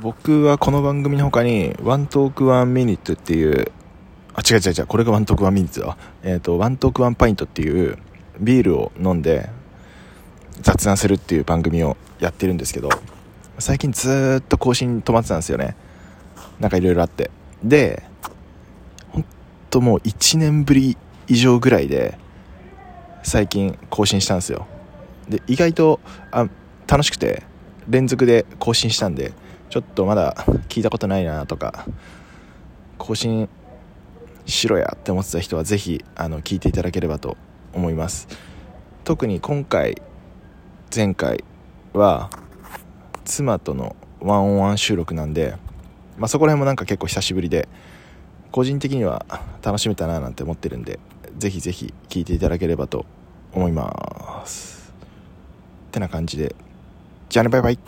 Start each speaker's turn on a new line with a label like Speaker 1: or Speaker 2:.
Speaker 1: 僕はこの番組の他に、ワントークワンミニットっていう、あ、違う違う違う、これがワントークワンミニットだ。えっ、ー、と、ワントークワンパイントっていう、ビールを飲んで、雑談するっていう番組をやってるんですけど、最近ずっと更新止まってたんですよね。なんかいろいろあって。で、ほんともう1年ぶり以上ぐらいで、最近更新したんですよ。で、意外と、あ、楽しくて、連続で更新したんで、ちょっとまだ聞いたことないなとか、更新しろやって思ってた人はぜひ、あの、聞いていただければと思います。特に今回、前回は、妻とのワンオンワン収録なんで、まあ、そこら辺もなんか結構久しぶりで、個人的には楽しめたななんて思ってるんで、ぜひぜひ聴いていただければと思います。ってな感じで、じゃあね、バイバイ。